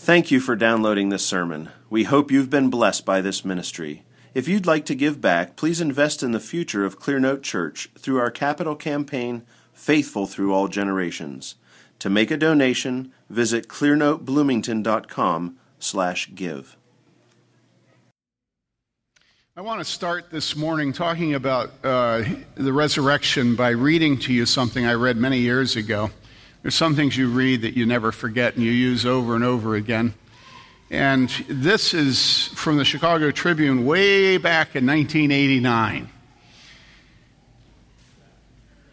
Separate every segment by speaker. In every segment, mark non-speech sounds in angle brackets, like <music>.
Speaker 1: Thank you for downloading this sermon. We hope you've been blessed by this ministry. If you'd like to give back, please invest in the future of Clearnote Church through our capital campaign, Faithful Through All Generations. To make a donation, visit clearnotebloomington.com slash give.
Speaker 2: I want to start this morning talking about uh, the resurrection by reading to you something I read many years ago. There's some things you read that you never forget and you use over and over again. And this is from the Chicago Tribune way back in 1989.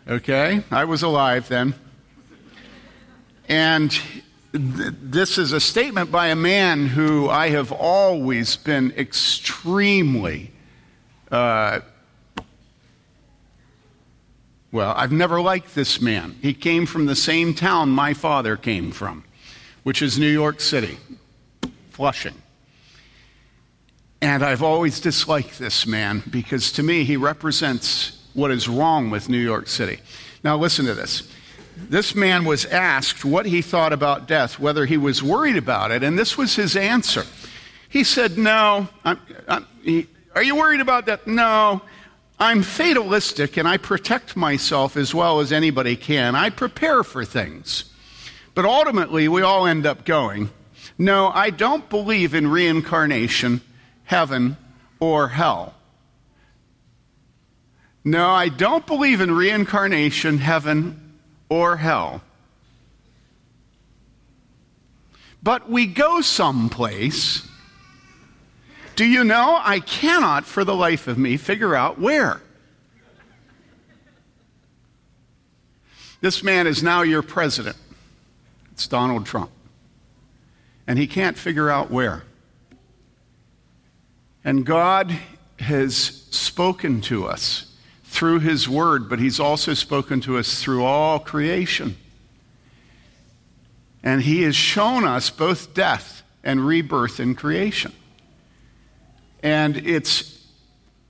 Speaker 2: Okay, I was alive then. And th- this is a statement by a man who I have always been extremely uh, well, I've never liked this man. He came from the same town my father came from, which is New York City, Flushing. And I've always disliked this man because to me he represents what is wrong with New York City. Now, listen to this. This man was asked what he thought about death, whether he was worried about it, and this was his answer. He said, No. I'm, I'm, he, are you worried about that? No. I'm fatalistic and I protect myself as well as anybody can. I prepare for things. But ultimately, we all end up going, no, I don't believe in reincarnation, heaven, or hell. No, I don't believe in reincarnation, heaven, or hell. But we go someplace do you know? I cannot for the life of me figure out where. This man is now your president. It's Donald Trump. And he can't figure out where. And God has spoken to us through his word, but he's also spoken to us through all creation. And he has shown us both death and rebirth in creation. And it's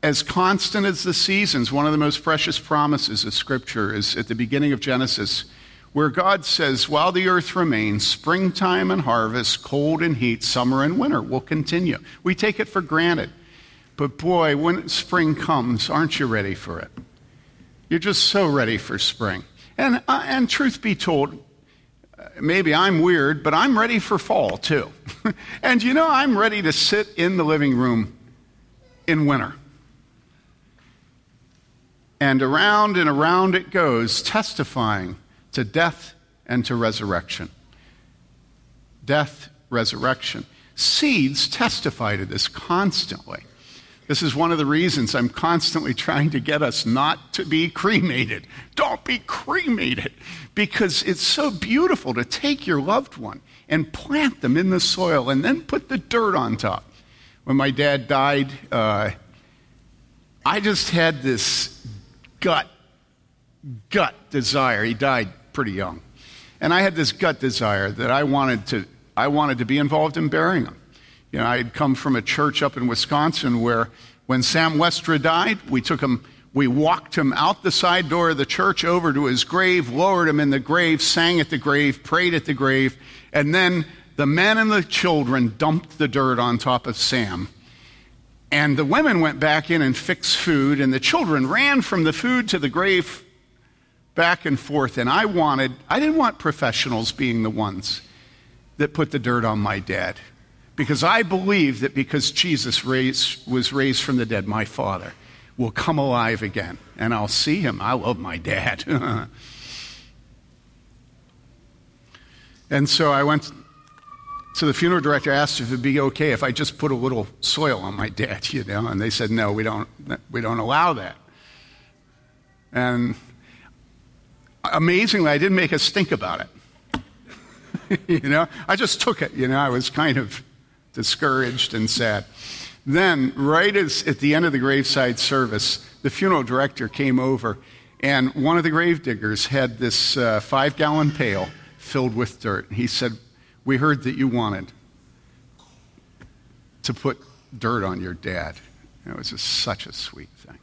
Speaker 2: as constant as the seasons. One of the most precious promises of Scripture is at the beginning of Genesis, where God says, While the earth remains, springtime and harvest, cold and heat, summer and winter will continue. We take it for granted. But boy, when spring comes, aren't you ready for it? You're just so ready for spring. And, uh, and truth be told, maybe I'm weird, but I'm ready for fall too. <laughs> and you know, I'm ready to sit in the living room in winter. And around and around it goes, testifying to death and to resurrection. Death, resurrection. Seeds testify to this constantly. This is one of the reasons I'm constantly trying to get us not to be cremated. Don't be cremated. Because it's so beautiful to take your loved one and plant them in the soil and then put the dirt on top when my dad died, uh, I just had this gut, gut desire. He died pretty young. And I had this gut desire that I wanted to, I wanted to be involved in burying him. You know, I had come from a church up in Wisconsin where when Sam Westra died, we took him, we walked him out the side door of the church over to his grave, lowered him in the grave, sang at the grave, prayed at the grave, and then the men and the children dumped the dirt on top of Sam. And the women went back in and fixed food, and the children ran from the food to the grave back and forth. And I wanted, I didn't want professionals being the ones that put the dirt on my dad. Because I believe that because Jesus raised, was raised from the dead, my father will come alive again. And I'll see him. I love my dad. <laughs> and so I went so the funeral director asked if it'd be okay if I just put a little soil on my dad, <laughs> you know, and they said, no, we don't, we don't allow that. And amazingly, I didn't make us think about it. <laughs> you know, I just took it, you know, I was kind of discouraged and sad. Then, right as, at the end of the graveside service, the funeral director came over, and one of the gravediggers had this uh, five gallon pail filled with dirt. He said, we heard that you wanted to put dirt on your dad. It was such a sweet thing.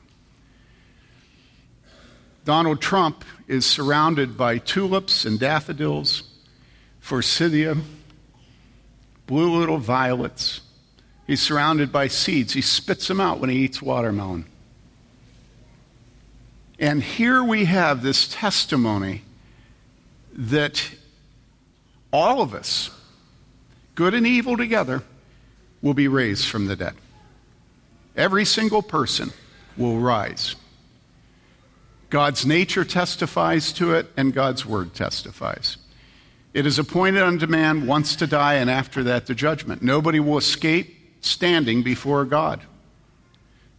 Speaker 2: Donald Trump is surrounded by tulips and daffodils, forsythia, blue little violets. He's surrounded by seeds. He spits them out when he eats watermelon. And here we have this testimony that all of us, good and evil together, will be raised from the dead. Every single person will rise. God's nature testifies to it, and God's word testifies. It is appointed unto man once to die, and after that, the judgment. Nobody will escape standing before God.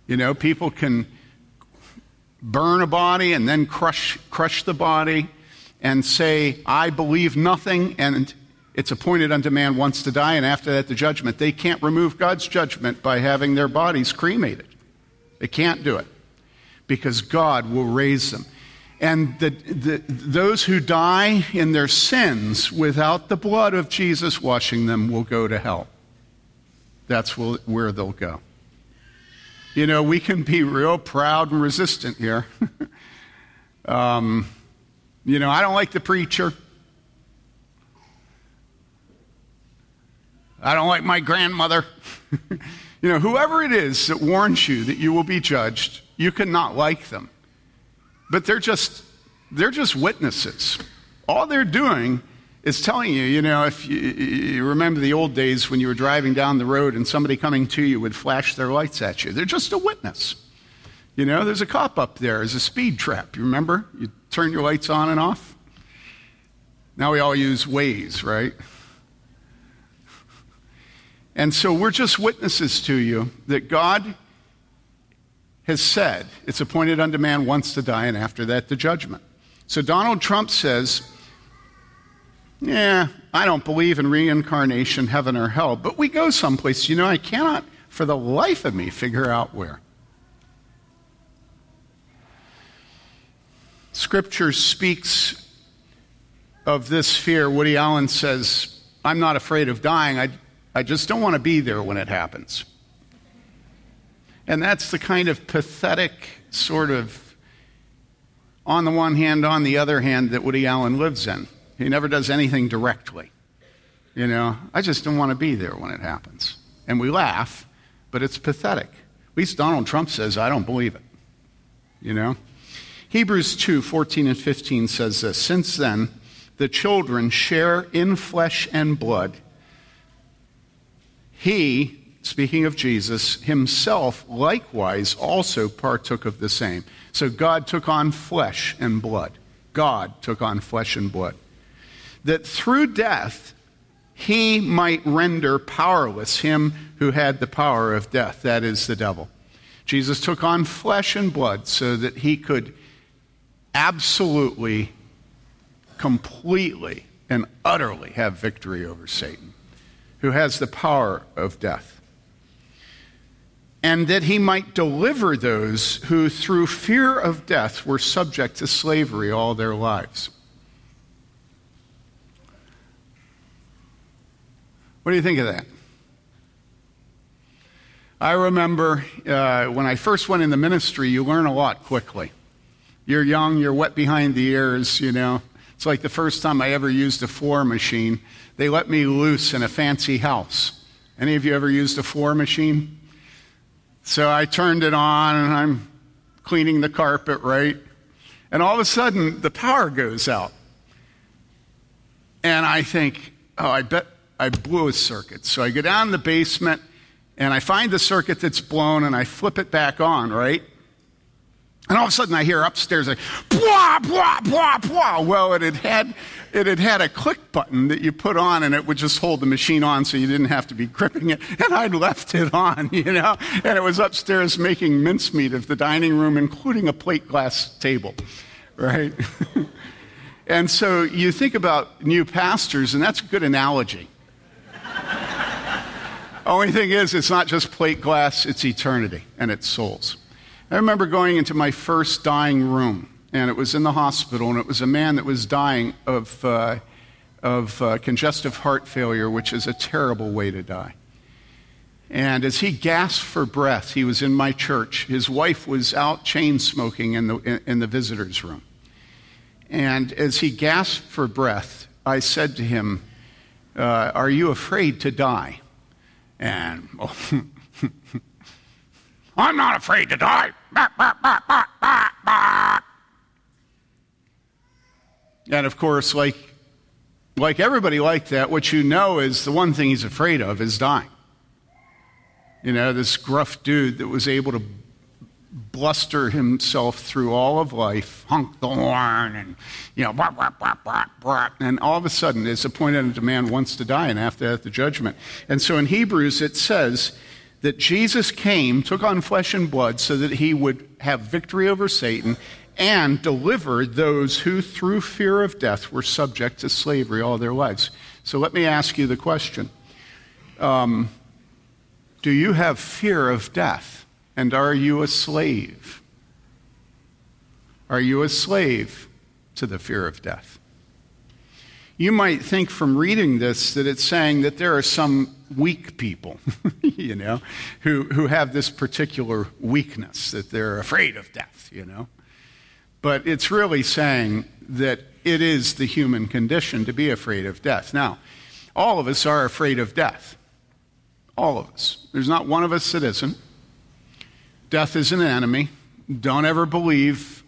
Speaker 2: You know, people can burn a body and then crush, crush the body and say, I believe nothing, and it's appointed unto man once to die, and after that, the judgment. They can't remove God's judgment by having their bodies cremated. They can't do it because God will raise them. And the, the, those who die in their sins without the blood of Jesus washing them will go to hell. That's where they'll go. You know, we can be real proud and resistant here. <laughs> um, you know, I don't like the preacher. I don't like my grandmother. <laughs> you know, whoever it is that warns you that you will be judged, you cannot like them. But they're just, they're just witnesses. All they're doing is telling you, you know, if you, you, remember the old days when you were driving down the road and somebody coming to you would flash their lights at you, they're just a witness. You know, there's a cop up there, there's a speed trap. You remember? You turn your lights on and off. Now we all use Waze, right? And so we're just witnesses to you that God has said it's appointed unto man once to die, and after that, the judgment. So Donald Trump says, Yeah, I don't believe in reincarnation, heaven or hell, but we go someplace. You know, I cannot for the life of me figure out where. Scripture speaks of this fear. Woody Allen says, I'm not afraid of dying, I, I just don't want to be there when it happens. And that's the kind of pathetic sort of, on the one hand, on the other hand, that Woody Allen lives in. He never does anything directly. You know, I just don't want to be there when it happens. And we laugh, but it's pathetic. At least Donald Trump says, I don't believe it. You know? Hebrews 2 14 and 15 says this Since then, the children share in flesh and blood. He, speaking of Jesus, himself likewise also partook of the same. So God took on flesh and blood. God took on flesh and blood. That through death, he might render powerless him who had the power of death, that is, the devil. Jesus took on flesh and blood so that he could absolutely, completely, and utterly have victory over Satan, who has the power of death and that he might deliver those who, through fear of death, were subject to slavery all their lives. What do you think of that? I remember uh, when I first went in the ministry, you learn a lot quickly. You're young, you're wet behind the ears, you know. It's like the first time I ever used a floor machine. They let me loose in a fancy house. Any of you ever used a floor machine? So I turned it on and I'm cleaning the carpet, right? And all of a sudden, the power goes out. And I think, oh, I bet I blew a circuit. So I go down in the basement and I find the circuit that's blown and I flip it back on, right? And all of a sudden I hear upstairs like, blah, blah, blah, blah. Well, it had had, it had had a click button that you put on and it would just hold the machine on so you didn't have to be <laughs> gripping it. And I'd left it on, <laughs> you know, and it was upstairs making mincemeat of the dining room, including a plate glass table, right? <laughs> and so you think about new pastors, and that's a good analogy. Only thing is, it's not just plate glass, it's eternity and it's souls. I remember going into my first dying room, and it was in the hospital, and it was a man that was dying of, uh, of uh, congestive heart failure, which is a terrible way to die. And as he gasped for breath, he was in my church. His wife was out chain smoking in the, in, in the visitor's room. And as he gasped for breath, I said to him, uh, Are you afraid to die? And oh, <laughs> I'm not afraid to die. And of course, like, like everybody like that, what you know is the one thing he's afraid of is dying. You know, this gruff dude that was able to bluster himself through all of life, honk the horn, and, you know. And all of a sudden, it's appointed a man wants to die, and after that, the judgment. And so in Hebrews, it says that Jesus came, took on flesh and blood, so that he would have victory over Satan and deliver those who, through fear of death, were subject to slavery all their lives. So let me ask you the question um, Do you have fear of death? And are you a slave? Are you a slave to the fear of death? You might think from reading this that it's saying that there are some weak people, <laughs> you know, who, who have this particular weakness, that they're afraid of death, you know. But it's really saying that it is the human condition to be afraid of death. Now, all of us are afraid of death. All of us. There's not one of us that isn't. Death is an enemy. Don't ever believe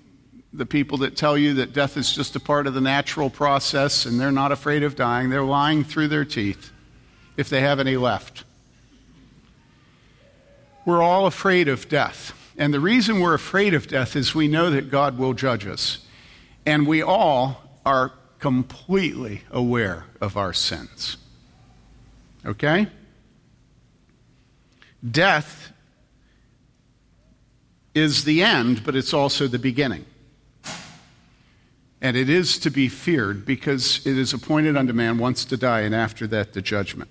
Speaker 2: the people that tell you that death is just a part of the natural process and they're not afraid of dying. They're lying through their teeth if they have any left. We're all afraid of death. And the reason we're afraid of death is we know that God will judge us. And we all are completely aware of our sins. Okay? Death is the end, but it's also the beginning. And it is to be feared because it is appointed unto man once to die, and after that, the judgment.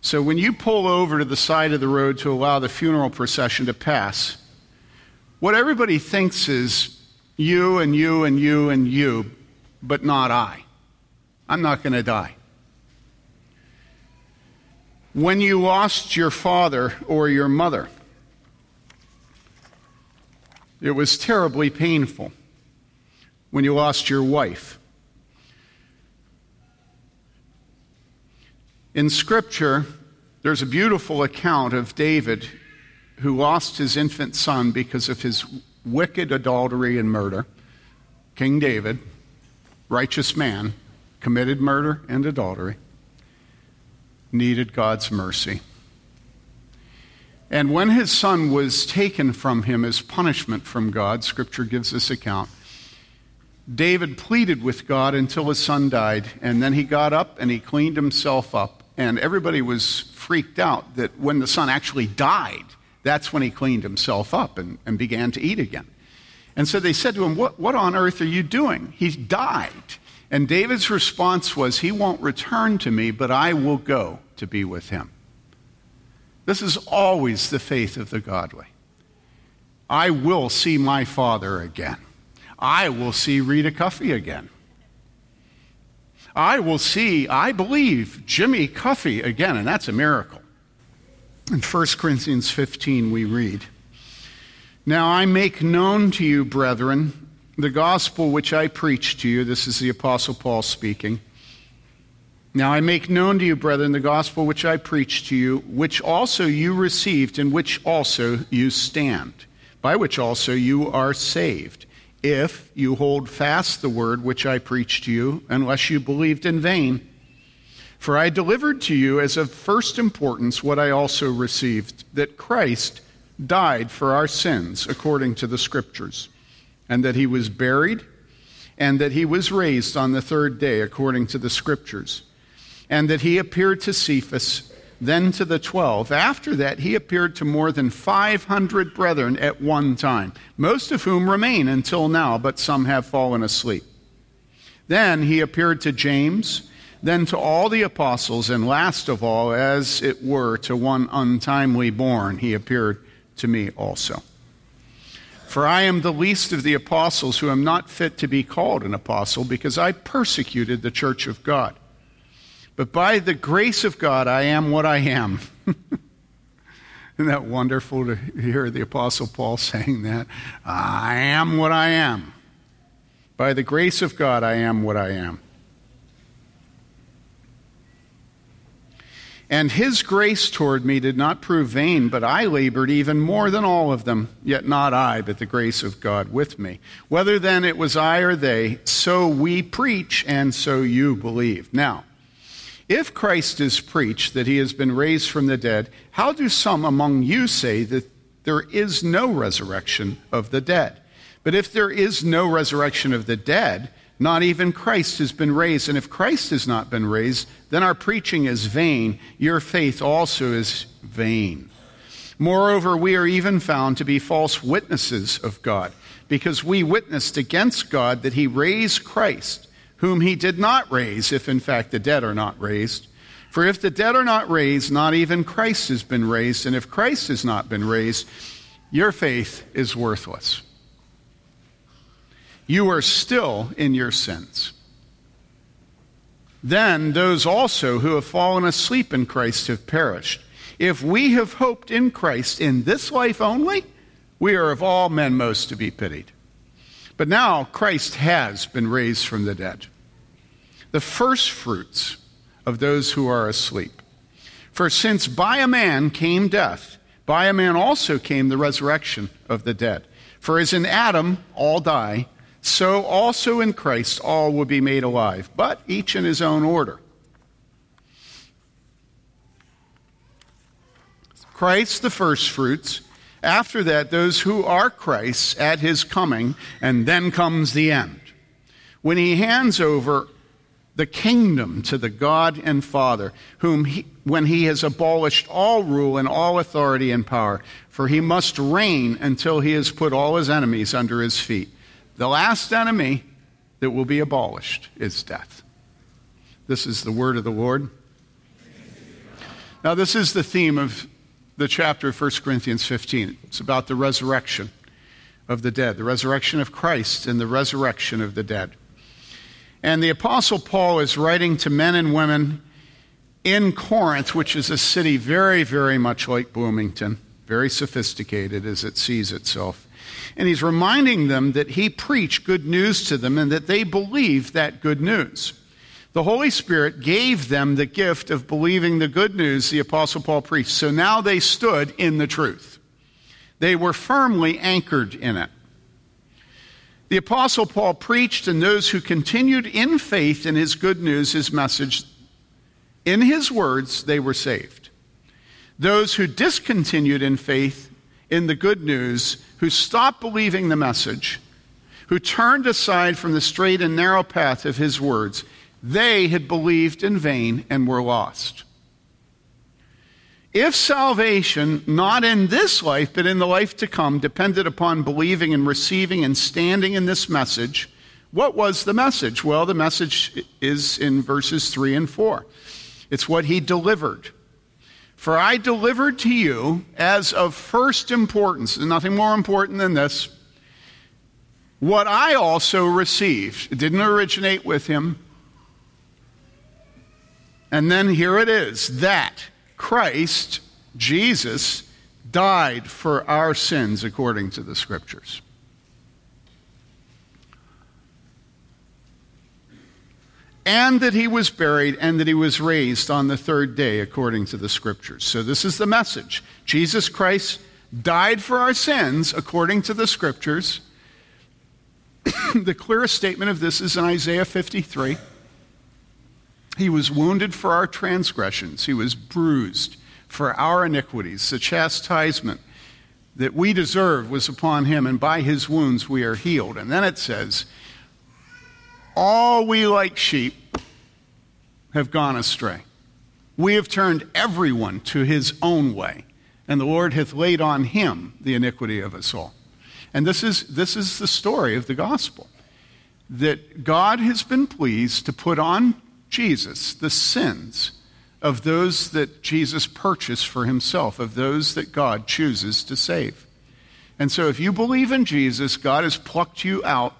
Speaker 2: So when you pull over to the side of the road to allow the funeral procession to pass, what everybody thinks is you and you and you and you, but not I. I'm not going to die. When you lost your father or your mother, it was terribly painful. When you lost your wife, in Scripture, there's a beautiful account of David who lost his infant son because of his wicked adultery and murder. King David, righteous man, committed murder and adultery, needed God's mercy. And when his son was taken from him as punishment from God, Scripture gives this account, David pleaded with God until his son died, and then he got up and he cleaned himself up. And everybody was freaked out that when the son actually died, that's when he cleaned himself up and, and began to eat again. And so they said to him, what, what on earth are you doing? He died. And David's response was, He won't return to me, but I will go to be with him. This is always the faith of the godly. I will see my father again. I will see Rita Cuffey again. I will see, I believe, Jimmy Cuffey again, and that's a miracle. In 1 Corinthians 15, we read Now I make known to you, brethren, the gospel which I preached to you. This is the Apostle Paul speaking. Now I make known to you, brethren, the gospel which I preached to you, which also you received, and which also you stand, by which also you are saved, if you hold fast the word which I preached to you, unless you believed in vain. For I delivered to you as of first importance what I also received that Christ died for our sins according to the Scriptures, and that he was buried, and that he was raised on the third day according to the Scriptures, and that he appeared to Cephas, then to the twelve. After that, he appeared to more than 500 brethren at one time, most of whom remain until now, but some have fallen asleep. Then he appeared to James then to all the apostles, and last of all, as it were, to one untimely born, he appeared to me also. For I am the least of the apostles who am not fit to be called an apostle, because I persecuted the church of God. But by the grace of God, I am what I am. <laughs> Isn't that wonderful to hear the Apostle Paul <laughs> saying that? I am what I am. By the grace of God, I am what I am. And his grace toward me did not prove vain, but I labored even more than all of them, yet not I, but the grace of God with me. Whether then it was I or they, so we preach, and so you believe. Now, if Christ is preached that he has been raised from the dead, how do some among you say that there is no resurrection of the dead? But if there is no resurrection of the dead, not even Christ has been raised. And if Christ has not been raised, then our preaching is vain. Your faith also is vain. Moreover, we are even found to be false witnesses of God, because we witnessed against God that he raised Christ, whom he did not raise, if in fact the dead are not raised. For if the dead are not raised, not even Christ has been raised. And if Christ has not been raised, your faith is worthless you are still in your sins. Then those also who have fallen asleep in Christ have perished. If we have hoped in Christ in this life only, we are of all men most to be pitied. But now Christ has been raised from the dead, the first fruits of those who are asleep. For since by a man came death, by a man also came the resurrection of the dead. For as in Adam all die, so also in Christ all will be made alive, but each in his own order. Christ the firstfruits, after that, those who are Christ's at his coming, and then comes the end. When he hands over the kingdom to the God and Father, whom he, when he has abolished all rule and all authority and power, for he must reign until he has put all his enemies under his feet. The last enemy that will be abolished is death. This is the word of the Lord. Now, this is the theme of the chapter of 1 Corinthians 15. It's about the resurrection of the dead, the resurrection of Christ and the resurrection of the dead. And the Apostle Paul is writing to men and women in Corinth, which is a city very, very much like Bloomington, very sophisticated as it sees itself. And he's reminding them that he preached good news to them and that they believed that good news. The Holy Spirit gave them the gift of believing the good news the Apostle Paul preached. So now they stood in the truth. They were firmly anchored in it. The Apostle Paul preached, and those who continued in faith in his good news, his message, in his words, they were saved. Those who discontinued in faith in the good news, who stopped believing the message, who turned aside from the straight and narrow path of his words, they had believed in vain and were lost. If salvation, not in this life, but in the life to come, depended upon believing and receiving and standing in this message, what was the message? Well, the message is in verses 3 and 4. It's what he delivered. For I delivered to you as of first importance, and nothing more important than this, what I also received. It didn't originate with him. And then here it is that Christ, Jesus, died for our sins according to the scriptures. and that he was buried and that he was raised on the third day according to the scriptures. So, this is the message Jesus Christ died for our sins according to the scriptures. <coughs> the clearest statement of this is in Isaiah 53. He was wounded for our transgressions, he was bruised for our iniquities. The chastisement that we deserve was upon him, and by his wounds we are healed. And then it says, all we like sheep have gone astray. We have turned everyone to his own way, and the Lord hath laid on him the iniquity of us all. And this is, this is the story of the gospel that God has been pleased to put on Jesus the sins of those that Jesus purchased for himself, of those that God chooses to save. And so if you believe in Jesus, God has plucked you out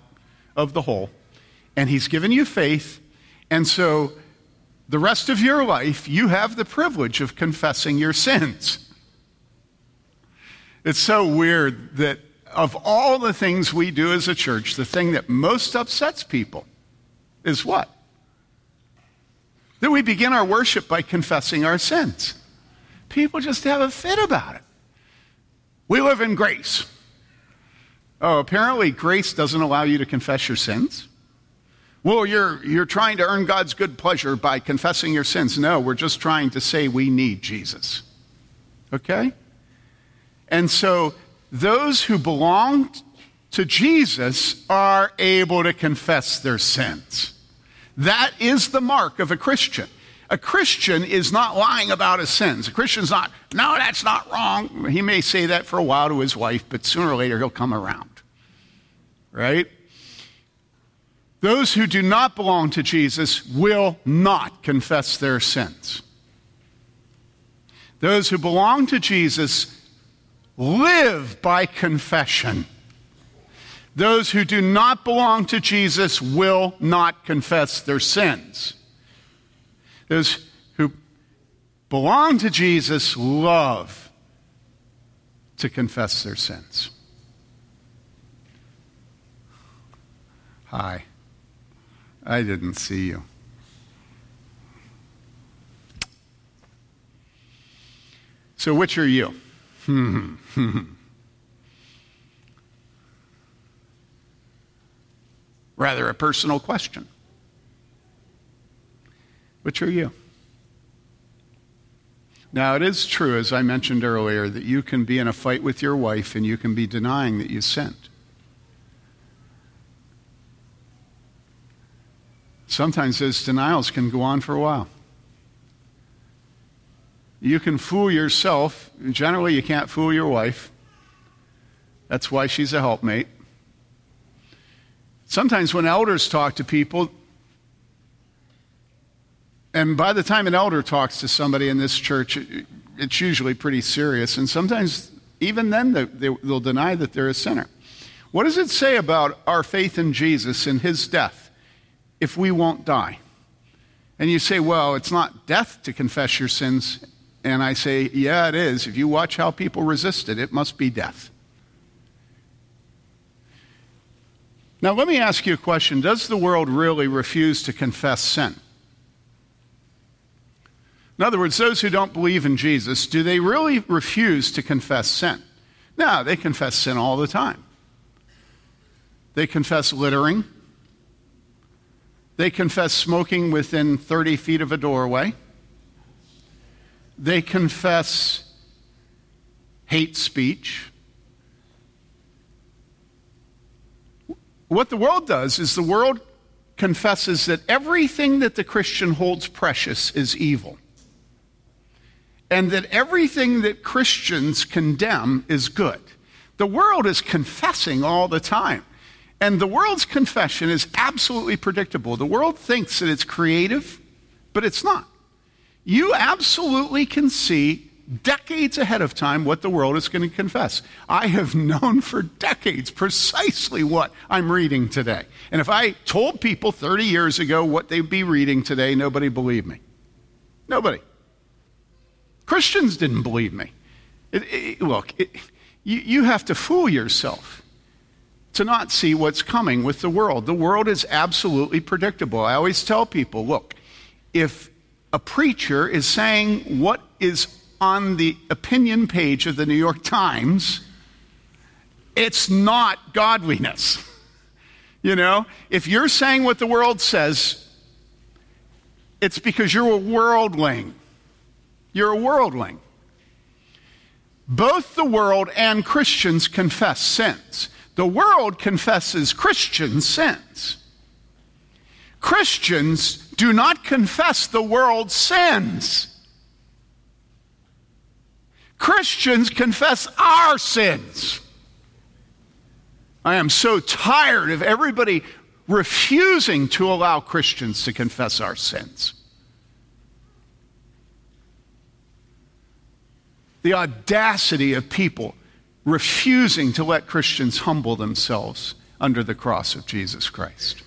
Speaker 2: of the hole and He's given you faith. And so the rest of your life, you have the privilege of confessing your sins. It's so weird that of all the things we do as a church, the thing that most upsets people is what? That we begin our worship by confessing our sins. People just have a fit about it. We live in grace. Oh, apparently grace doesn't allow you to confess your sins. Well, you're, you're trying to earn God's good pleasure by confessing your sins. No, we're just trying to say we need Jesus. Okay? And so those who belong to Jesus are able to confess their sins. That is the mark of a Christian. A Christian is not lying about his sins. A Christian's not, no, that's not wrong. He may say that for a while to his wife, but sooner or later he'll come around. Right? Those who do not belong to Jesus will not confess their sins. Those who belong to Jesus live by confession. Those who do not belong to Jesus will not confess their sins. Those who belong to Jesus love to confess their sins. Hi. I didn't see you. So, which are you? <laughs> Hmm. Rather a personal question. Which are you? Now, it is true, as I mentioned earlier, that you can be in a fight with your wife and you can be denying that you sinned. Sometimes those denials can go on for a while. You can fool yourself. Generally, you can't fool your wife. That's why she's a helpmate. Sometimes when elders talk to people, and by the time an elder talks to somebody in this church, it's usually pretty serious. And sometimes, even then, they'll deny that they're a sinner. What does it say about our faith in Jesus and his death? if we won't die? And you say, well, it's not death to confess your sins. And I say, yeah, it is. If you watch how people resist it, it must be death. Now, let me ask you a question Does the world really refuse to confess sin? In other words, those who don't believe in Jesus, do they really refuse to confess sin? No, they confess sin all the time. They confess littering, they confess smoking within 30 feet of a doorway. They confess hate speech. What the world does is the world confesses that everything that the Christian holds precious is evil. And that everything that Christians condemn is good. The world is confessing all the time. And the world's confession is absolutely predictable. The world thinks that it's creative, but it's not. You absolutely can see decades ahead of time what the world is going to confess. I have <laughs> known for decades precisely what I'm reading today. And if I told people 30 years ago what they'd be reading today, nobody believed me. Nobody. Christians didn't believe me. It, it, look, it, you, you have to fool yourself to not see what's coming with the world. The world is absolutely predictable. I always tell people look, if a preacher is saying what is on the opinion page of the New York Times, it's not godliness. You know, if you're saying what the world says, it's because you're a worldling. You're a worldling. Both the world and Christians confess sins. The world confesses Christian sins. Christians do not confess the world's sins. Christians confess our sins. I am so tired of everybody refusing to allow Christians to confess our sins. The audacity of people refusing to let Christians humble themselves under the cross of Jesus Christ.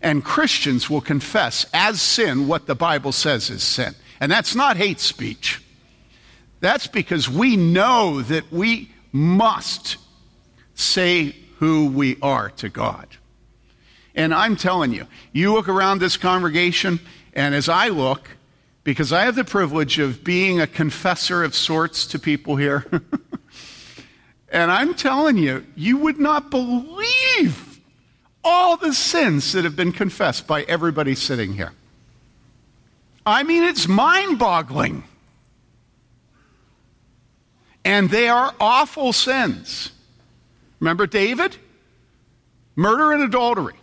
Speaker 2: And Christians will confess as sin what the Bible says is sin. And that's not hate speech. That's because we know that we must say who we are to God. And I'm telling you, you look around this congregation And as I look, because I have the privilege of being a confessor of sorts to people here, <laughs> and I'm telling you, you would not believe all the sins that have been confessed by everybody sitting here. I mean, it's mind boggling. And they are awful sins. Remember David? Murder and adultery.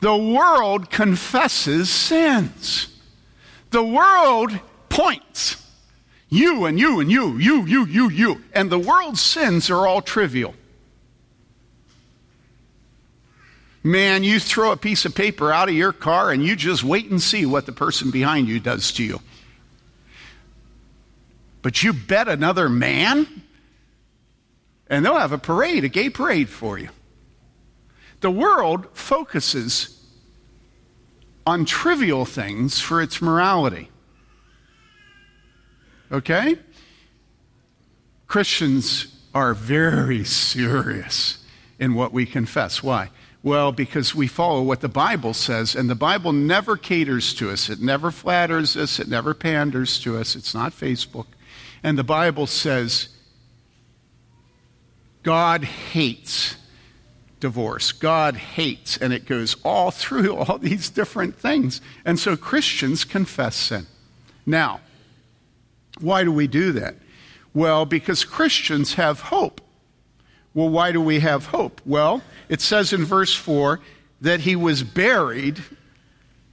Speaker 2: The world confesses sins. The world points. You and you and you, you, you, you, you. And the world's sins are all trivial. Man, you throw a piece of paper out of your car and you just wait and see what the person behind you does to you. But you bet another man, and they'll have a parade, a gay parade for you. The world focuses on trivial things for its morality. Okay? Christians are very serious in what we confess. Why? Well, because we follow what the Bible says, and the Bible never caters to us. It never flatters us. It never panders to us. It's not Facebook. And the Bible says God hates divorce. God hates, and it goes all through <laughs> all these different things. And so Christians confess sin. Now, why do we do that? Well, because Christians have hope. Well, why do we have hope? Well, it says in verse 4 that he was buried.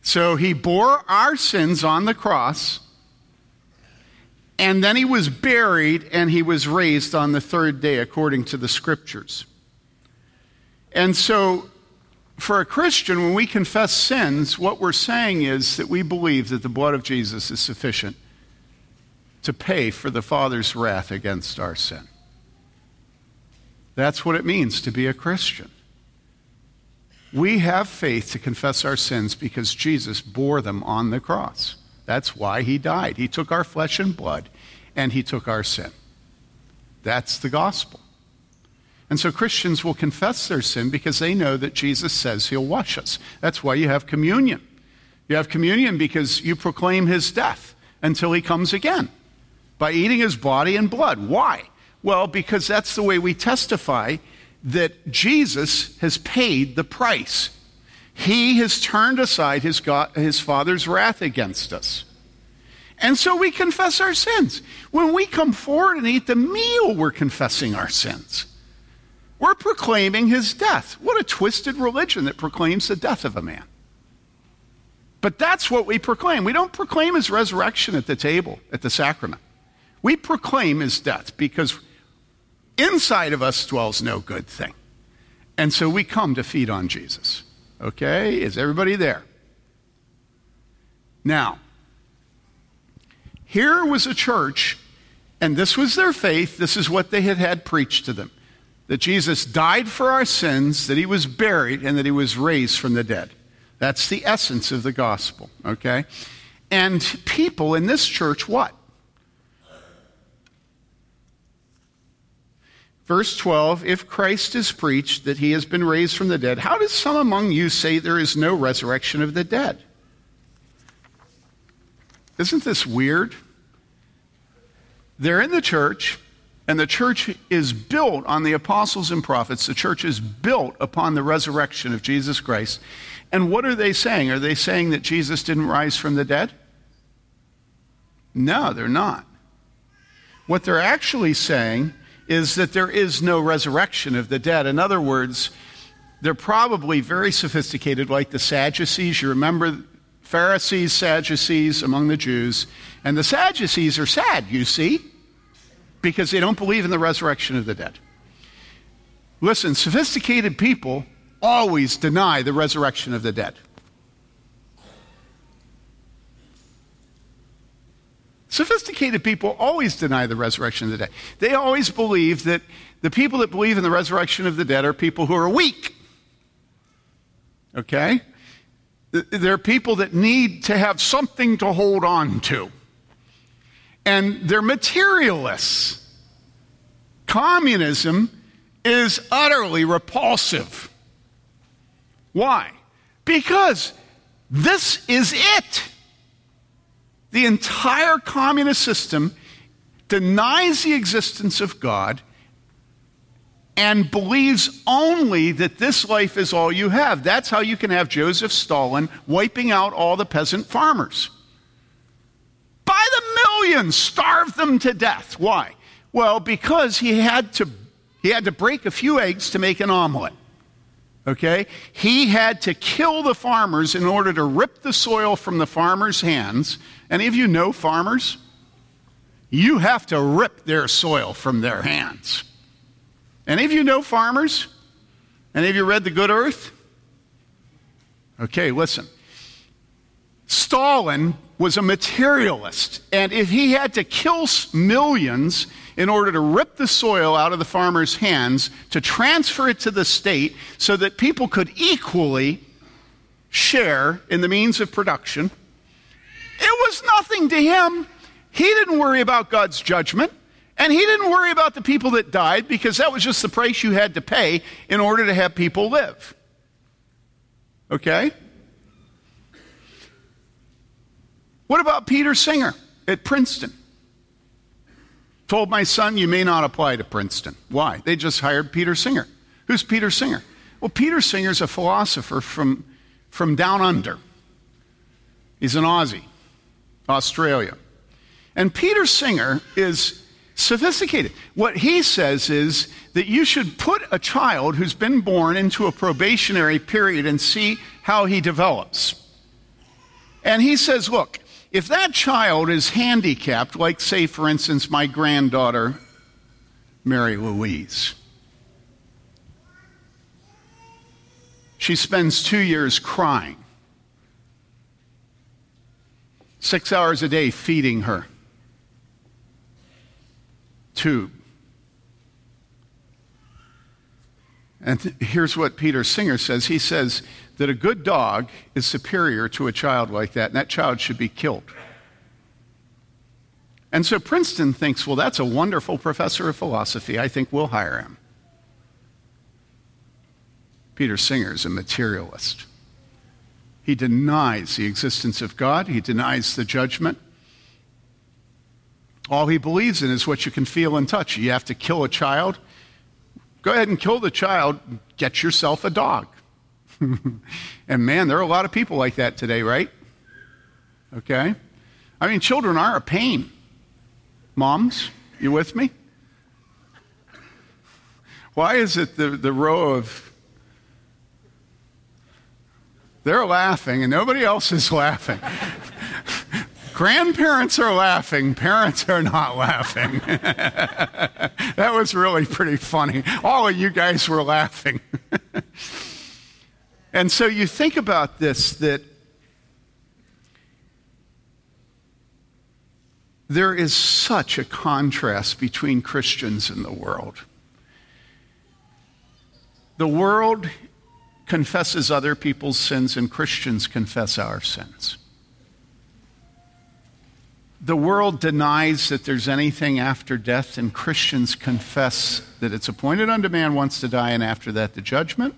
Speaker 2: So he bore our sins on the cross. And then he was buried and he was raised on the third day, according to the scriptures. And so, for a Christian, when we confess sins, what we're saying is that we believe that the blood of Jesus is sufficient to pay for the Father's wrath against our sin. That's what it means to be a Christian. We have faith to confess our sins because Jesus bore them on the cross. That's why he died. He took our flesh and blood and he took our sin. That's the gospel. And so Christians will confess their sin because they know that Jesus says he'll wash us. That's why you have communion. You have communion because you proclaim his death until he comes again by eating his body and blood. Why? Well, because that's the way we testify that Jesus has paid the price. He has turned aside his, God, his Father's wrath against us. And so we confess our sins. When we come forward and eat the meal, we're confessing our sins. We're proclaiming his death. What a twisted religion that proclaims the death of a man. But that's what we proclaim. We don't proclaim his resurrection at the table, at the sacrament. We proclaim his death because inside of us dwells no good thing. And so we come to feed on Jesus. Okay? Is everybody there? Now, here was a church, and this was their faith. This is what they had had preached to them that Jesus died for our sins, that he was buried, and that he was raised from the dead. That's the essence of the gospel, okay? And people in this church, what? Verse 12 If Christ is preached that he has been raised from the dead, how does some among you say there is no resurrection of the dead? Isn't this weird? They're in the church, and the church is built on the apostles and prophets. The church is built upon the resurrection of Jesus Christ. And what are they saying? Are they saying that Jesus didn't rise from the dead? No, they're not. What they're actually saying is that there is no resurrection of the dead. In other words, they're probably very sophisticated, like the Sadducees. You remember Pharisees, Sadducees among the Jews. And the Sadducees are sad, you see because they don't believe in the resurrection of the dead. Listen, sophisticated people always deny the resurrection of the dead. Sophisticated people always deny the resurrection of the dead. They always believe that the people that believe in the resurrection of the dead are people who are weak. Okay? They're people that need to have something to hold on to and they're materialists. Communism is utterly repulsive. Why? Because this is it. The entire communist system denies the existence of God and believes only that this life is all you have. That's how you can have Joseph Stalin wiping out all the peasant farmers. By the millions, starve them to death. Why? Well, because he had to he had to break a few eggs to make an omelet. Okay? He had to kill the farmers in order to rip the soil from the farmers' hands. Any of you know farmers? You have to rip their soil from their hands. Any of you know farmers? Any of you read The Good Earth? Okay, listen. Stalin was a materialist, and if he had to kill millions in order to rip the soil out of the farmer's hands, to transfer it to the state so that people could equally share in the means of production, it was nothing to him. He didn't worry about God's judgment. And he didn't worry about the people that died because that was just the price you had to pay in order to have people live. Okay? What about Peter Singer at Princeton? Told my son, you may not apply to Princeton. Why? They just hired Peter Singer. Who's Peter Singer? Well, Peter Singer's a philosopher from, from down under. He's an Aussie, Australia. And Peter Singer is sophisticated. What he says is that you should put a child who's been born into a probationary period and see how he develops. And he says, look, if that child is handicapped, like, say, for instance, my granddaughter, Mary Louise, she spends two years crying, six hours a day feeding her tube. And th- here's what Peter Singer says he says that a good dog is superior to a child like that, and that child should be killed. And so Princeton thinks, well, that's a wonderful professor of philosophy. I think we'll hire him. Peter Singer is a materialist. He denies the existence of God, he denies the judgment. All he believes in is what you can feel and touch. You have to kill a child. Go ahead and kill the child. Get yourself a dog. <laughs> and man, there are a lot of people like that today, right? Okay? I mean, children are a pain. Moms, you with me? Why is it the, the row of. They're laughing and nobody else is laughing. <laughs> Grandparents are laughing, parents are not laughing. <laughs> that was really pretty funny. All of you guys were laughing. And so you think about this that there is such a contrast between Christians and the world. The world confesses other people's sins, and Christians confess our sins. The world denies that there's anything after death, and Christians confess that it's appointed unto man once to die, and after that, the judgment.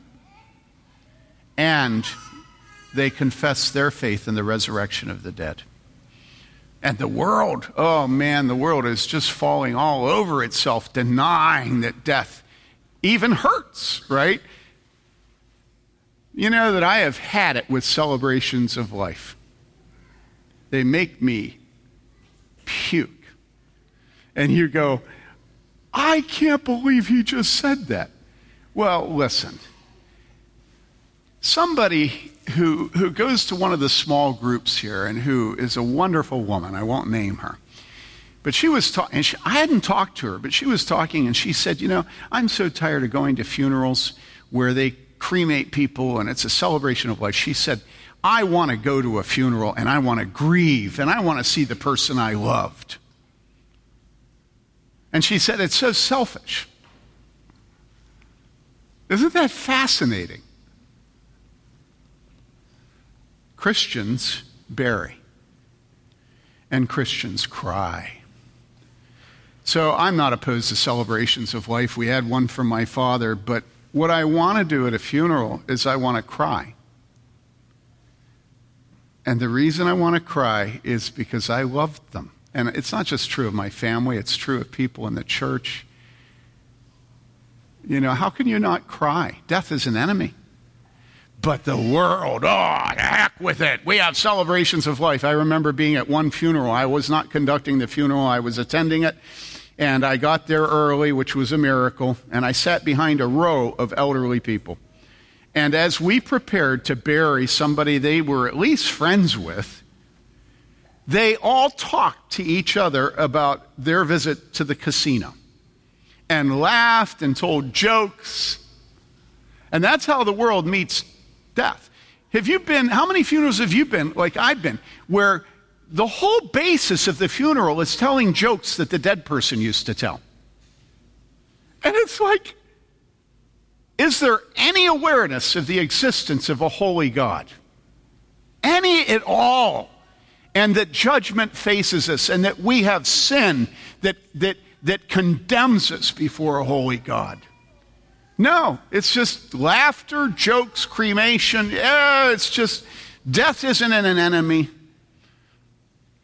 Speaker 2: And they confess their faith in the resurrection of the dead. And the world, oh man, the world is just falling all over itself, denying that death even hurts, right? You know that I have had it with celebrations of life. They make me puke. And you go, I can't believe he just said that. Well, listen. Somebody who, who goes to one of the small groups here and who is a wonderful woman, I won't name her. But she was talking, and I hadn't talked to her, but she was talking and she said, You know, I'm so tired of going to funerals where they cremate people and it's a celebration of life. She said, I want to go to a funeral and I want to grieve and I want to see the person I loved. And she said, It's so selfish. Isn't that fascinating? Christians bury, and Christians cry. So I'm not opposed to celebrations of life. We had one for my father, but what I want to do at a funeral is I want to cry. And the reason I want to cry is because I loved them. And it's not just true of my family, it's true of people in the church. You know, how can you not cry? Death is an enemy. But the world, oh, heck with it. We have celebrations of life. I remember being at one funeral. I was not conducting the funeral, I was attending it. And I got there early, which was a miracle. And I sat behind a row of elderly people. And as we prepared to bury somebody they were at least friends with, they all talked to each other about their visit to the casino and laughed and told jokes. And that's how the world meets death. Have you been, how many funerals have you been, like I've been, where the whole basis of the funeral is telling jokes that the dead person used to tell? And it's like, is there any awareness of the existence of a holy God? Any at all? And that judgment faces us and that we have sin that, that, that condemns us before a holy God. No, it's just laughter, jokes, cremation. Yeah, it's just death isn't an enemy.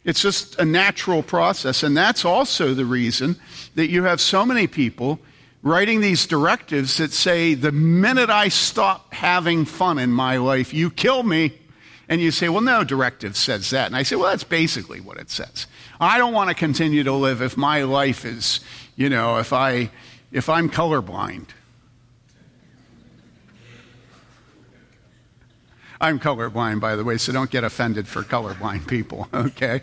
Speaker 2: It's just a natural process. And that's also the reason that you have so many people writing these directives that say, the minute I stop having fun in my life, you kill me. And you say, well, no directive says that. And I say, well, that's basically what it says. I don't want to continue to live if my life is, you know, if I, if I'm colorblind. I'm colorblind, by the way, so don't get offended for colorblind people, <laughs> okay?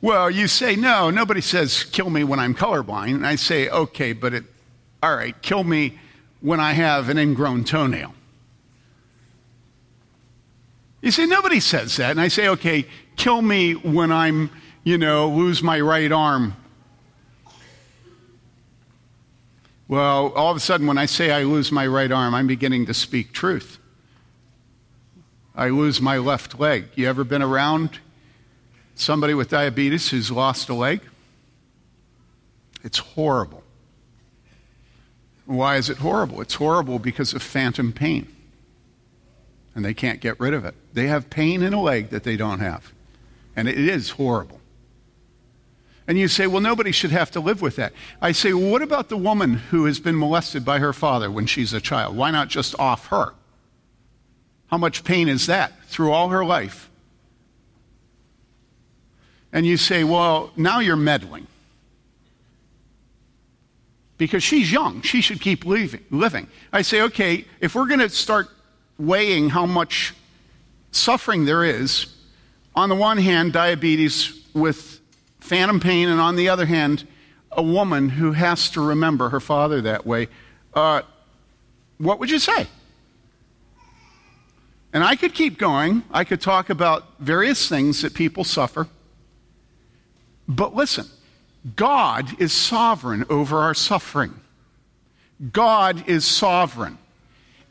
Speaker 2: Well, you say, no, nobody says kill me when I'm colorblind. And I say, okay, but it, all right, kill me when I have an ingrown toenail. You say, nobody says that. And I say, okay, kill me when I'm, you know, lose my right arm. Well, all of a sudden, when I say I lose my right arm, I'm beginning to speak truth. I lose my left leg. You ever been around somebody with diabetes who's lost a leg? It's horrible. Why is it horrible? It's horrible because of phantom pain. And they can't get rid of it. They have pain in a leg that they don't have. And it is horrible. And you say, well, nobody should have to live with that. I say, well, what about the woman who has been molested by her father when she's a child? Why not just off her? How much pain is that through all her life? And you say, well, now you're meddling. Because she's young. She should keep living. I say, okay, if we're going to start weighing how much suffering there is, on the one hand, diabetes with phantom pain, and on the other hand, a woman who has to remember her father that way, uh, what would you say? And I could keep going. I could talk about various things that people suffer. But listen, God is sovereign over our suffering. God is sovereign.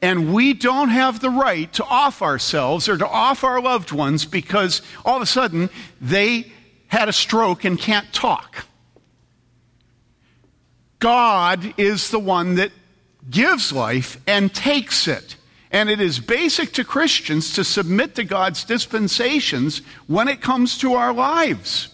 Speaker 2: And we don't have the right to off ourselves or to off our loved ones because all of a sudden they had a stroke and can't talk. God is the one that gives life and takes it. And it is basic to Christians to submit to God's dispensations when it comes to our lives.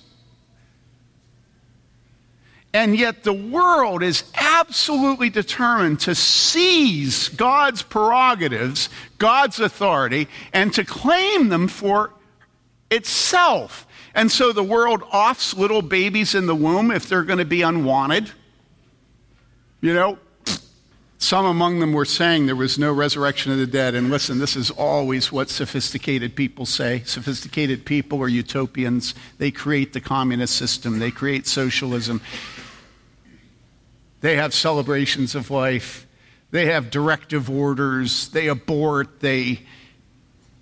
Speaker 2: And yet, the world is absolutely determined to seize God's prerogatives, God's authority, and to claim them for itself. And so the world offs little babies in the womb if they're going to be unwanted. You know, some among them were saying there was no resurrection of the dead. And listen, this is always what sophisticated people say. Sophisticated people are utopians. They create the communist system, they create socialism. They have celebrations of life, they have directive orders, they abort, they,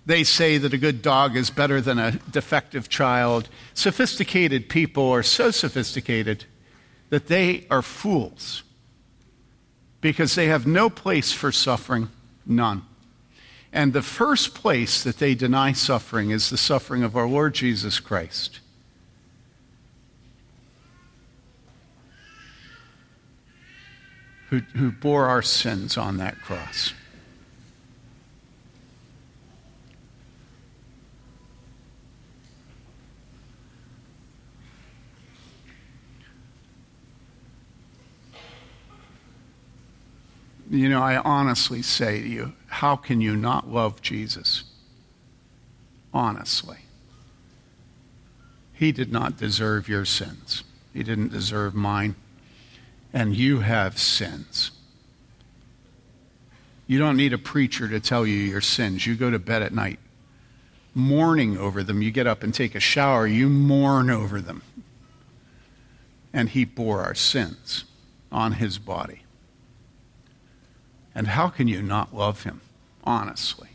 Speaker 2: they say that a good dog is better than a defective child. Sophisticated people are so sophisticated that they are fools because they have no place for suffering, none. And the first place that they deny suffering is the suffering of our Lord Jesus Christ. Who, who bore our sins on that cross. You know, I honestly say to you, how can you not love Jesus? Honestly. He did not deserve your sins. He didn't deserve mine. And you have sins. You don't need a preacher to tell you your sins. You go to bed at night mourning over them. You get up and take a shower, you mourn over them. And he bore our sins on his body. And how can you not love him, honestly?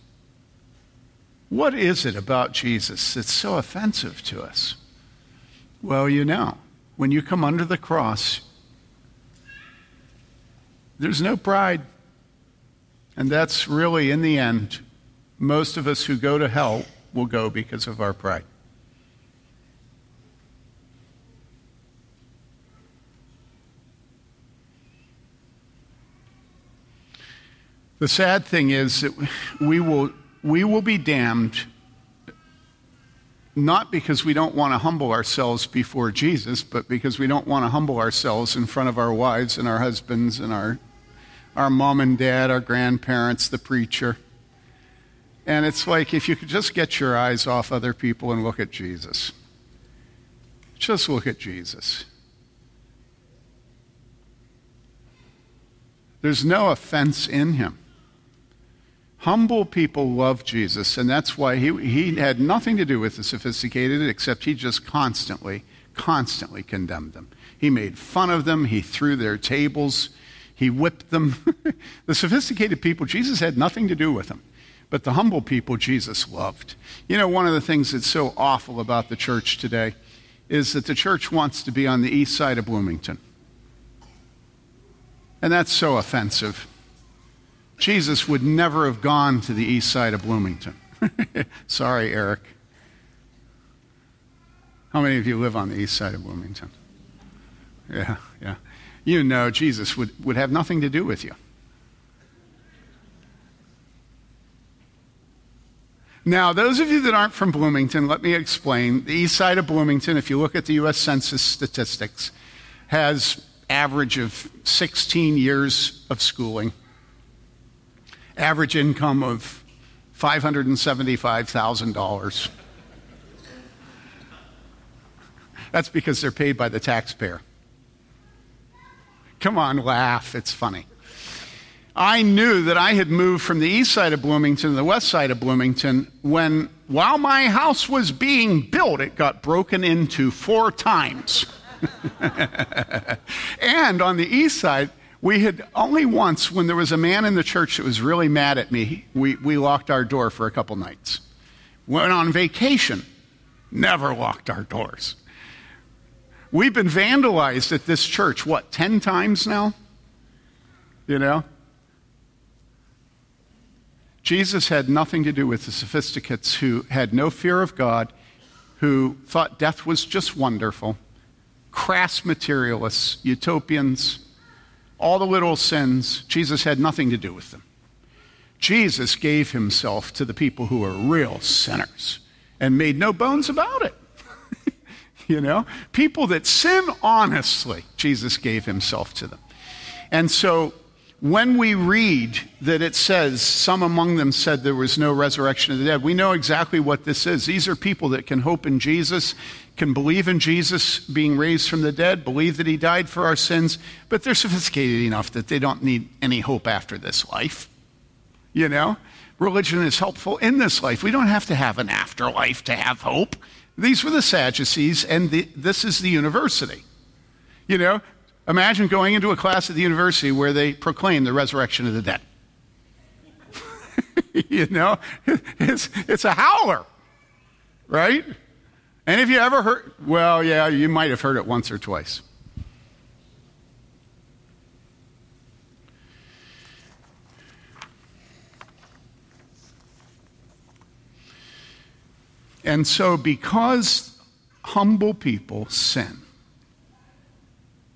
Speaker 2: What is it about Jesus that's so offensive to us? Well, you know, when you come under the cross, there's no pride. And that's really, in the end, most of us who go to hell will go because of our pride. The sad thing is that we will, we will be damned not because we don't want to humble ourselves before Jesus, but because we don't want to humble ourselves in front of our wives and our husbands and our, our mom and dad, our grandparents, the preacher. And it's like if you could just get your eyes off other people and look at Jesus. Just look at Jesus. There's no offense in him. Humble people love Jesus, and that's why he, he had nothing to do with the sophisticated, except he just constantly, constantly condemned them. He made fun of them, he threw their tables, he whipped them. <laughs> the sophisticated people, Jesus had nothing to do with them. But the humble people, Jesus loved. You know, one of the things that's so awful about the church today is that the church wants to be on the east side of Bloomington. And that's so offensive. Jesus would never have gone to the east side of Bloomington. <laughs> Sorry, Eric. How many of you live on the east side of Bloomington? Yeah, yeah. You know Jesus would, would have nothing to do with you. Now, those of you that aren't from Bloomington, let me explain. The east side of Bloomington, if you look at the U.S. Census statistics, has average of 16 years of schooling average income of $575,000. That's because they're paid by the taxpayer. Come on, laugh. It's funny. I knew that I had moved from the east side of Bloomington to the west side of Bloomington when, while my house was being built, it got broken into four times. <laughs> and on the east side, we had only once, when there was a man in the church that was really mad at me, we, we locked our door for a couple nights. Went on vacation, never locked our doors. We've been vandalized at this church, what, 10 times now? You know? Jesus had nothing to do with the sophisticates who had no fear of God, who thought death was just wonderful, crass materialists, utopians all the little sins, Jesus had nothing to do with them. Jesus gave himself to the people who were real sinners and made no bones about it. <laughs> you know, people that sin honestly, Jesus gave himself to them. And so when we read that it says some among them said there was no resurrection of the dead, we know exactly what this is. These are people that can hope in Jesus, can believe in Jesus being raised from the dead, believe that he died for our sins, but they're sophisticated enough that they don't need any hope after this life. You know? Religion is helpful in this life. We don't have to have an afterlife to have hope. These were the Sadducees, and the, this is the university. You know, Imagine going into a class at the university where they proclaim the resurrection of the dead. <laughs> you know, <laughs> it's, it's a howler, right? And if you ever heard, well, yeah, you might have heard it once or twice. And so, because humble people sin,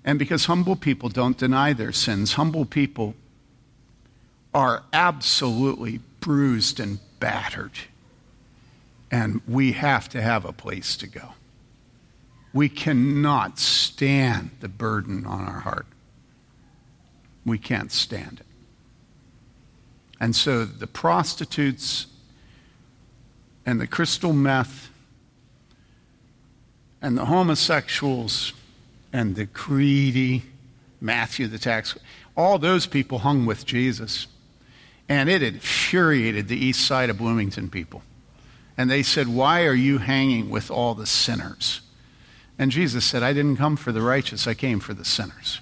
Speaker 2: and because humble people don't deny their sins, humble people are absolutely bruised and battered. And we have to have a place to go. We cannot stand the burden on our heart. We can't stand it. And so the prostitutes and the crystal meth and the homosexuals and the greedy Matthew the tax all those people hung with Jesus. And it infuriated the east side of Bloomington people. And they said, Why are you hanging with all the sinners? And Jesus said, I didn't come for the righteous, I came for the sinners.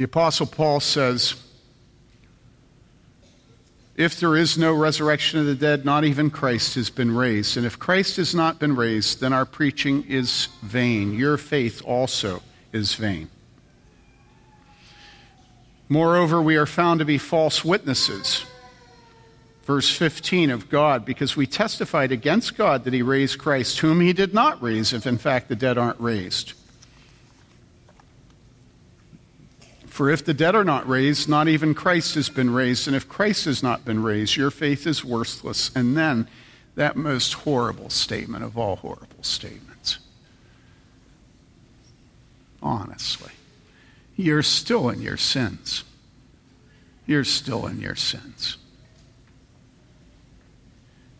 Speaker 2: The Apostle Paul says, If there is no resurrection of the dead, not even Christ has been raised. And if Christ has not been raised, then our preaching is vain. Your faith also is vain. Moreover, we are found to be false witnesses. Verse 15 of God, because we testified against God that he raised Christ, whom he did not raise, if in fact the dead aren't raised. For if the dead are not raised, not even Christ has been raised. And if Christ has not been raised, your faith is worthless. And then that most horrible statement of all horrible statements. Honestly, you're still in your sins. You're still in your sins.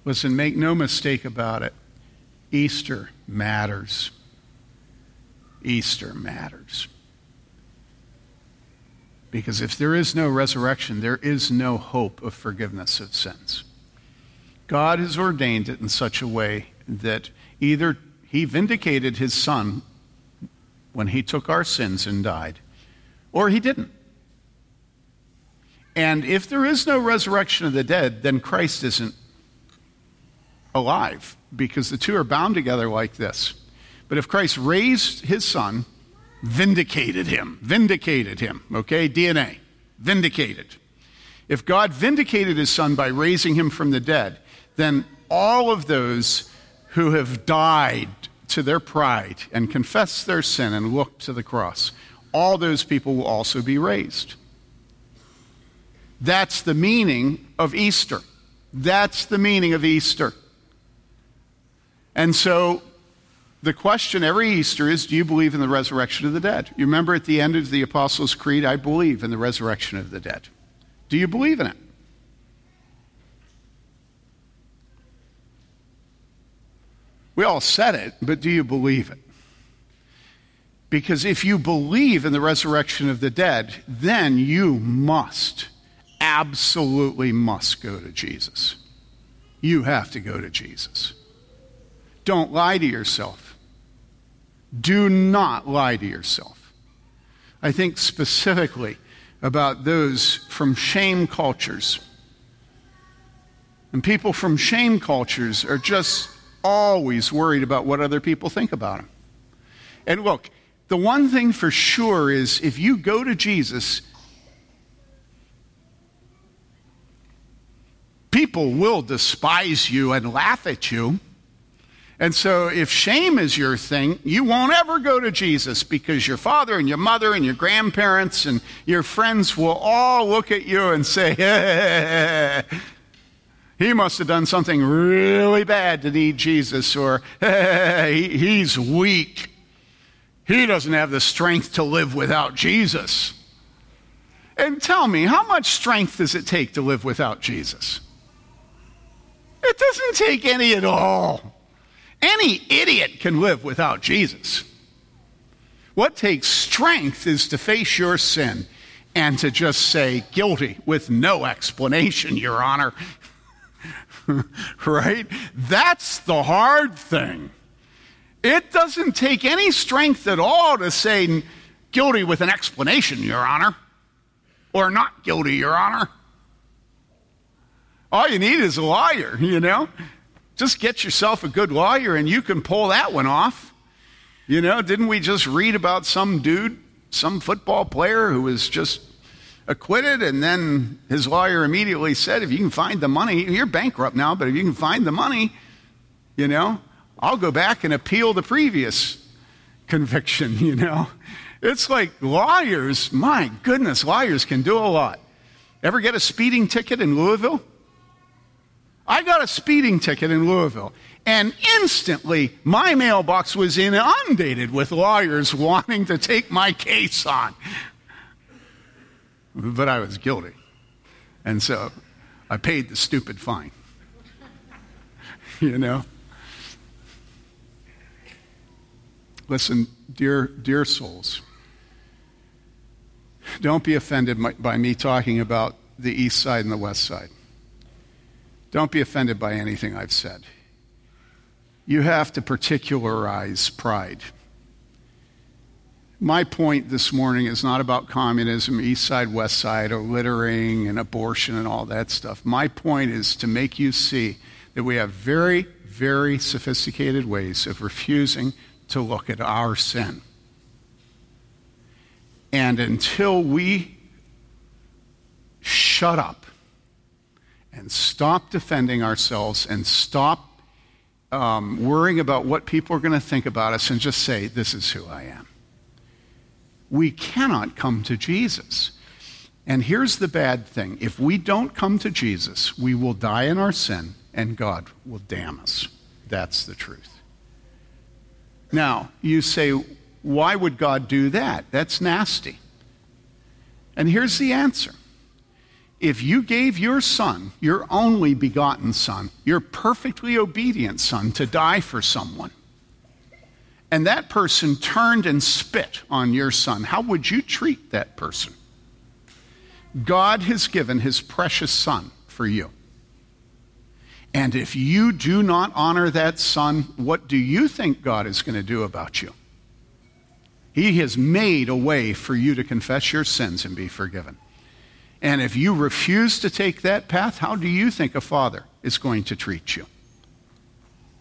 Speaker 2: Listen, make no mistake about it. Easter matters. Easter matters. Because if there is no resurrection, there is no hope of forgiveness of sins. God has ordained it in such a way that either he vindicated his son when he took our sins and died, or he didn't. And if there is no resurrection of the dead, then Christ isn't alive because the two are bound together like this. But if Christ raised his son, vindicated him. Vindicated him. Okay? DNA. Vindicated. If God vindicated his son by raising him from the dead, then all of those who have died to their pride and confessed their sin and looked to the cross, all those people will also be raised. That's the meaning of Easter. That's the meaning of Easter. And so the question every Easter is do you believe in the resurrection of the dead? You remember at the end of the Apostles' Creed, I believe in the resurrection of the dead. Do you believe in it? We all said it, but do you believe it? Because if you believe in the resurrection of the dead, then you must, absolutely must go to Jesus. You have to go to Jesus. Don't lie to yourself. Do not lie to yourself. I think specifically about those from shame cultures. And people from shame cultures are just always worried about what other people think about them. And look, the one thing for sure is if you go to Jesus, people will despise you and laugh at you. And so, if shame is your thing, you won't ever go to Jesus because your father and your mother and your grandparents and your friends will all look at you and say, hey, <laughs> he must have done something really bad to need Jesus, or <laughs> hey, he's weak. He doesn't have the strength to live without Jesus. And tell me, how much strength does it take to live without Jesus? It doesn't take any at all. Any idiot can live without Jesus. What takes strength is to face your sin and to just say guilty with no explanation, Your Honor. <laughs> right? That's the hard thing. It doesn't take any strength at all to say guilty with an explanation, Your Honor, or not guilty, Your Honor. All you need is a lawyer, you know? Just get yourself a good lawyer and you can pull that one off. You know, didn't we just read about some dude, some football player who was just acquitted and then his lawyer immediately said, if you can find the money, you're bankrupt now, but if you can find the money, you know, I'll go back and appeal the previous conviction, <laughs> you know. It's like lawyers, my goodness, lawyers can do a lot. Ever get a speeding ticket in Louisville? I got a speeding ticket in Louisville, and instantly my mailbox was inundated with lawyers <laughs> wanting to take my case on. But I was guilty. And so I paid the stupid fine. <laughs> you know? Listen, dear, dear souls, don't be offended by me talking about the east side and the west side. Don't be offended by anything I've said. You have to particularize pride. My point this morning is not about communism, east side, west side, or littering and abortion and all that stuff. My point is to make you see that we have very, very sophisticated ways of refusing to look at our sin. And until we shut up and stop defending ourselves and stop um, worrying about what people are going to think about us and just say, This is who I am. We cannot come to Jesus. And here's the bad thing if we don't come to Jesus, we will die in our sin and God will damn us. That's the truth. Now, you say, why would God do that? That's nasty. And here's the answer if you gave your son, your only begotten son, your perfectly obedient son, to die for someone, and that person turned and spit on your son, how would you treat that person? God has given his precious son for you. And if you do not honor that son, what do you think God is going to do about you? He has made a way for you to confess your sins and be forgiven. And if you refuse to take that path, how do you think a father is going to treat you?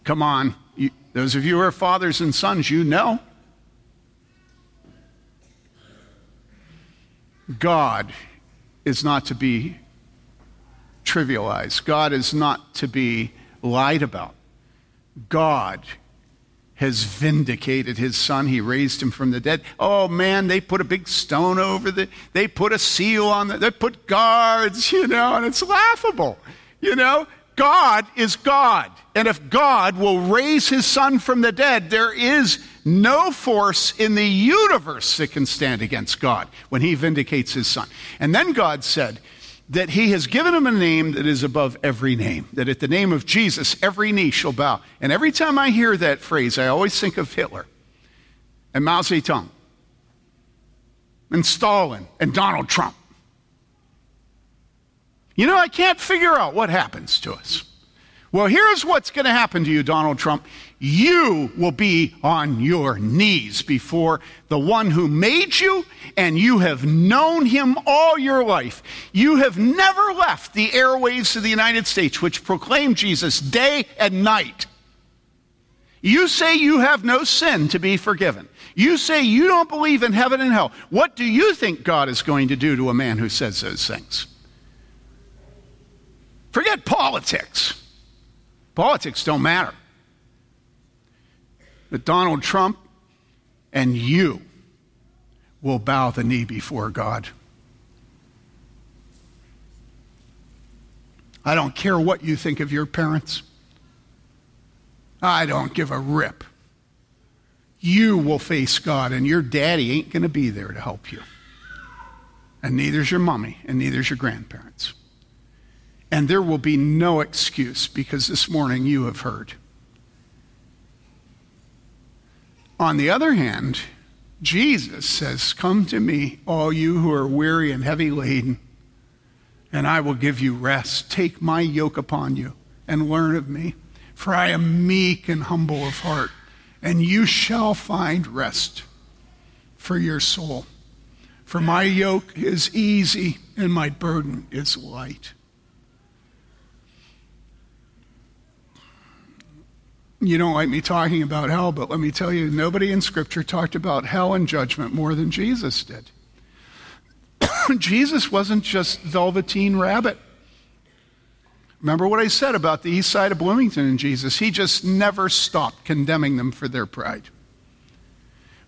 Speaker 2: Come on. You, those of you who are fathers and sons, you know. God is not to be trivialized, God is not to be lied about. God has vindicated his son. He raised him from the dead. Oh man, they put a big stone over the, they put a seal on the, they put guards, you know, and it's laughable. You know, God is God. And if God will raise his son from the dead, there is no force in the universe that can stand against God when he vindicates his son. And then God said, that he has given him a name that is above every name, that at the name of Jesus, every knee shall bow. And every time I hear that phrase, I always think of Hitler and Mao Zedong and Stalin and Donald Trump. You know, I can't figure out what happens to us. Well, here's what's going to happen to you, Donald Trump. You will be on your knees before the one who made you, and you have known him all your life. You have never left the airwaves of the United States, which proclaim Jesus day and night. You say you have no sin to be forgiven. You say you don't believe in heaven and hell. What do you think God is going to do to a man who says those things? Forget politics. Politics don't matter. But Donald Trump and you will bow the knee before God. I don't care what you think of your parents. I don't give a rip. You will face God, and your daddy ain't going to be there to help you. And neither's your mommy, and neither's your grandparents. And there will be no excuse because this morning you have heard. On the other hand, Jesus says, Come to me, all you who are weary and heavy laden, and I will give you rest. Take my yoke upon you and learn of me, for I am meek and humble of heart, and you shall find rest for your soul. For my yoke is easy and my burden is light. You don't like me talking about hell, but let me tell you, nobody in Scripture talked about hell and judgment more than Jesus did. <coughs> Jesus wasn't just Velveteen Rabbit. Remember what I said about the east side of Bloomington and Jesus? He just never stopped condemning them for their pride.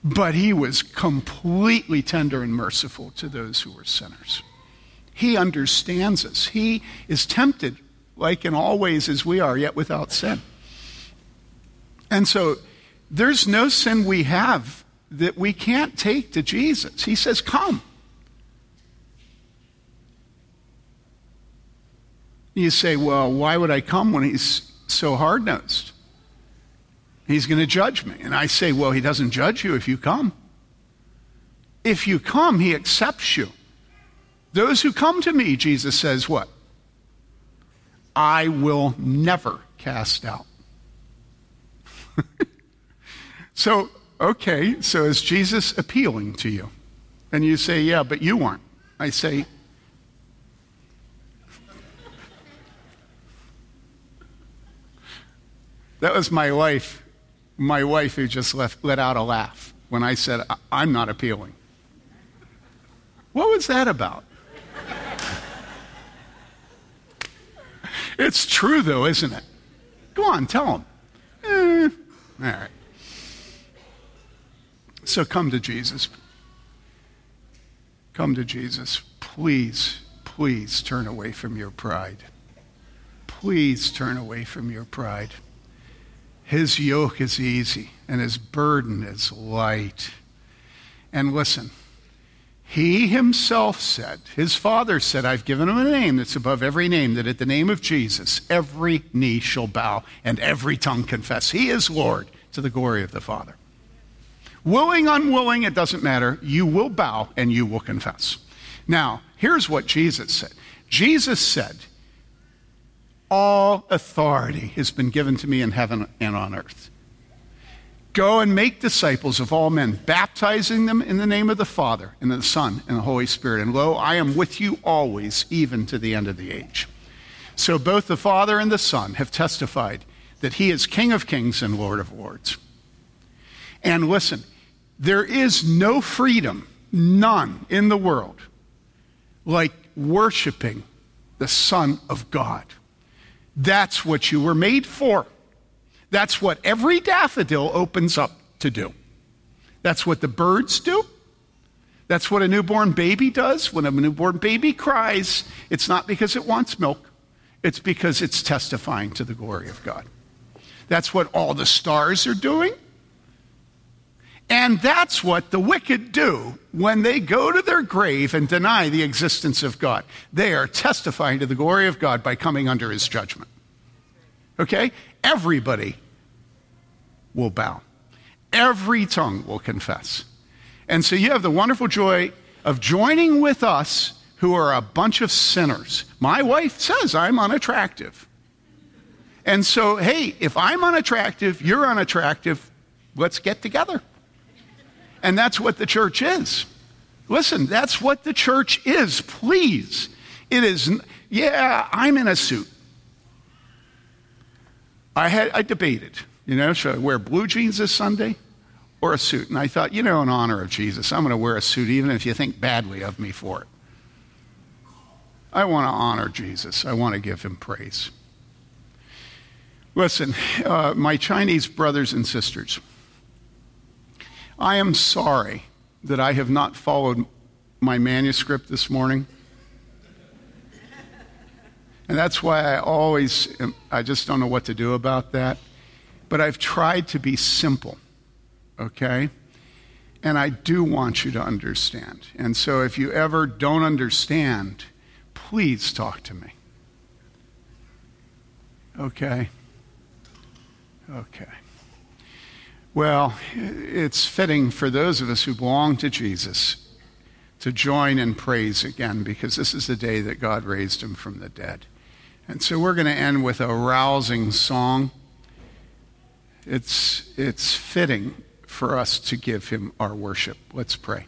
Speaker 2: But he was completely tender and merciful to those who were sinners. He understands us. He is tempted like in all ways as we are, yet without sin. And so there's no sin we have that we can't take to Jesus. He says, Come. You say, Well, why would I come when he's so hard nosed? He's going to judge me. And I say, Well, he doesn't judge you if you come. If you come, he accepts you. Those who come to me, Jesus says, What? I will never cast out. <laughs> so, okay, so is Jesus appealing to you? And you say, Yeah, but you weren't. I say, That was my wife, my wife who just left, let out a laugh when I said, I'm not appealing. What was that about? <laughs> it's true, though, isn't it? Go on, tell them. All right. So come to Jesus. Come to Jesus. Please, please turn away from your pride. Please turn away from your pride. His yoke is easy and his burden is light. And listen, he himself said, his father said, I've given him a name that's above every name, that at the name of Jesus, every knee shall bow and every tongue confess. He is Lord to the glory of the Father. Willing, unwilling, it doesn't matter. You will bow and you will confess. Now, here's what Jesus said Jesus said, all authority has been given to me in heaven and on earth. Go and make disciples of all men, baptizing them in the name of the Father, and the Son, and the Holy Spirit. And lo, I am with you always, even to the end of the age. So both the Father and the Son have testified that He is King of kings and Lord of lords. And listen, there is no freedom, none in the world, like worshiping the Son of God. That's what you were made for. That's what every daffodil opens up to do. That's what the birds do. That's what a newborn baby does. When a newborn baby cries, it's not because it wants milk, it's because it's testifying to the glory of God. That's what all the stars are doing. And that's what the wicked do when they go to their grave and deny the existence of God. They are testifying to the glory of God by coming under his judgment. Okay? Everybody will bow, every tongue will confess. And so you have the wonderful joy of joining with us who are a bunch of sinners. My wife says I'm unattractive. And so, hey, if I'm unattractive, you're unattractive, let's get together. And that's what the church is. Listen, that's what the church is, please. It is, yeah, I'm in a suit. I had, I debated, you know, should I wear blue jeans this Sunday or a suit? And I thought, you know, in honor of Jesus, I'm going to wear a suit even if you think badly of me for it. I want to honor Jesus. I want to give him praise. Listen, uh, my Chinese brothers and sisters, I am sorry that I have not followed my manuscript this morning. And that's why I always, um, I just don't know what to do about that. But I've tried to be simple, okay? And I do want you to understand. And so if you ever don't understand, please talk to me. Okay? Okay. Well, it's fitting for those of us who belong to Jesus to join in praise again because this is the day that God raised him from the dead. And so we're going to end with a rousing song. It's, it's fitting for us to give him our worship. Let's pray.